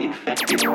infected.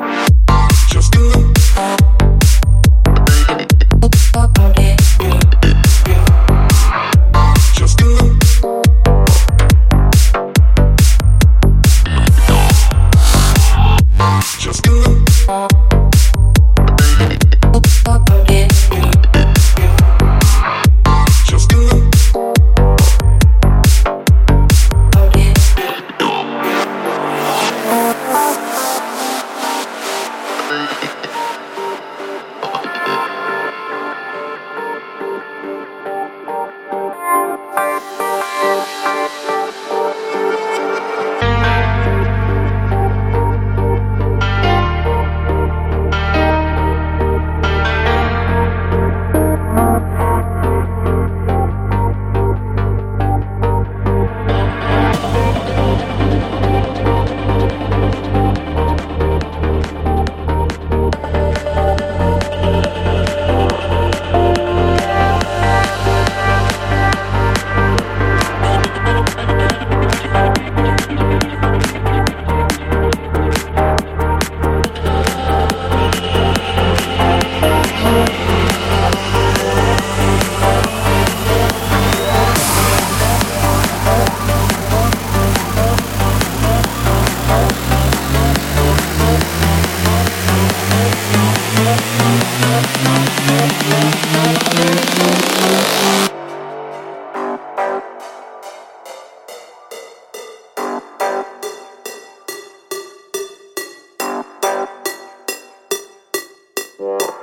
Yeah.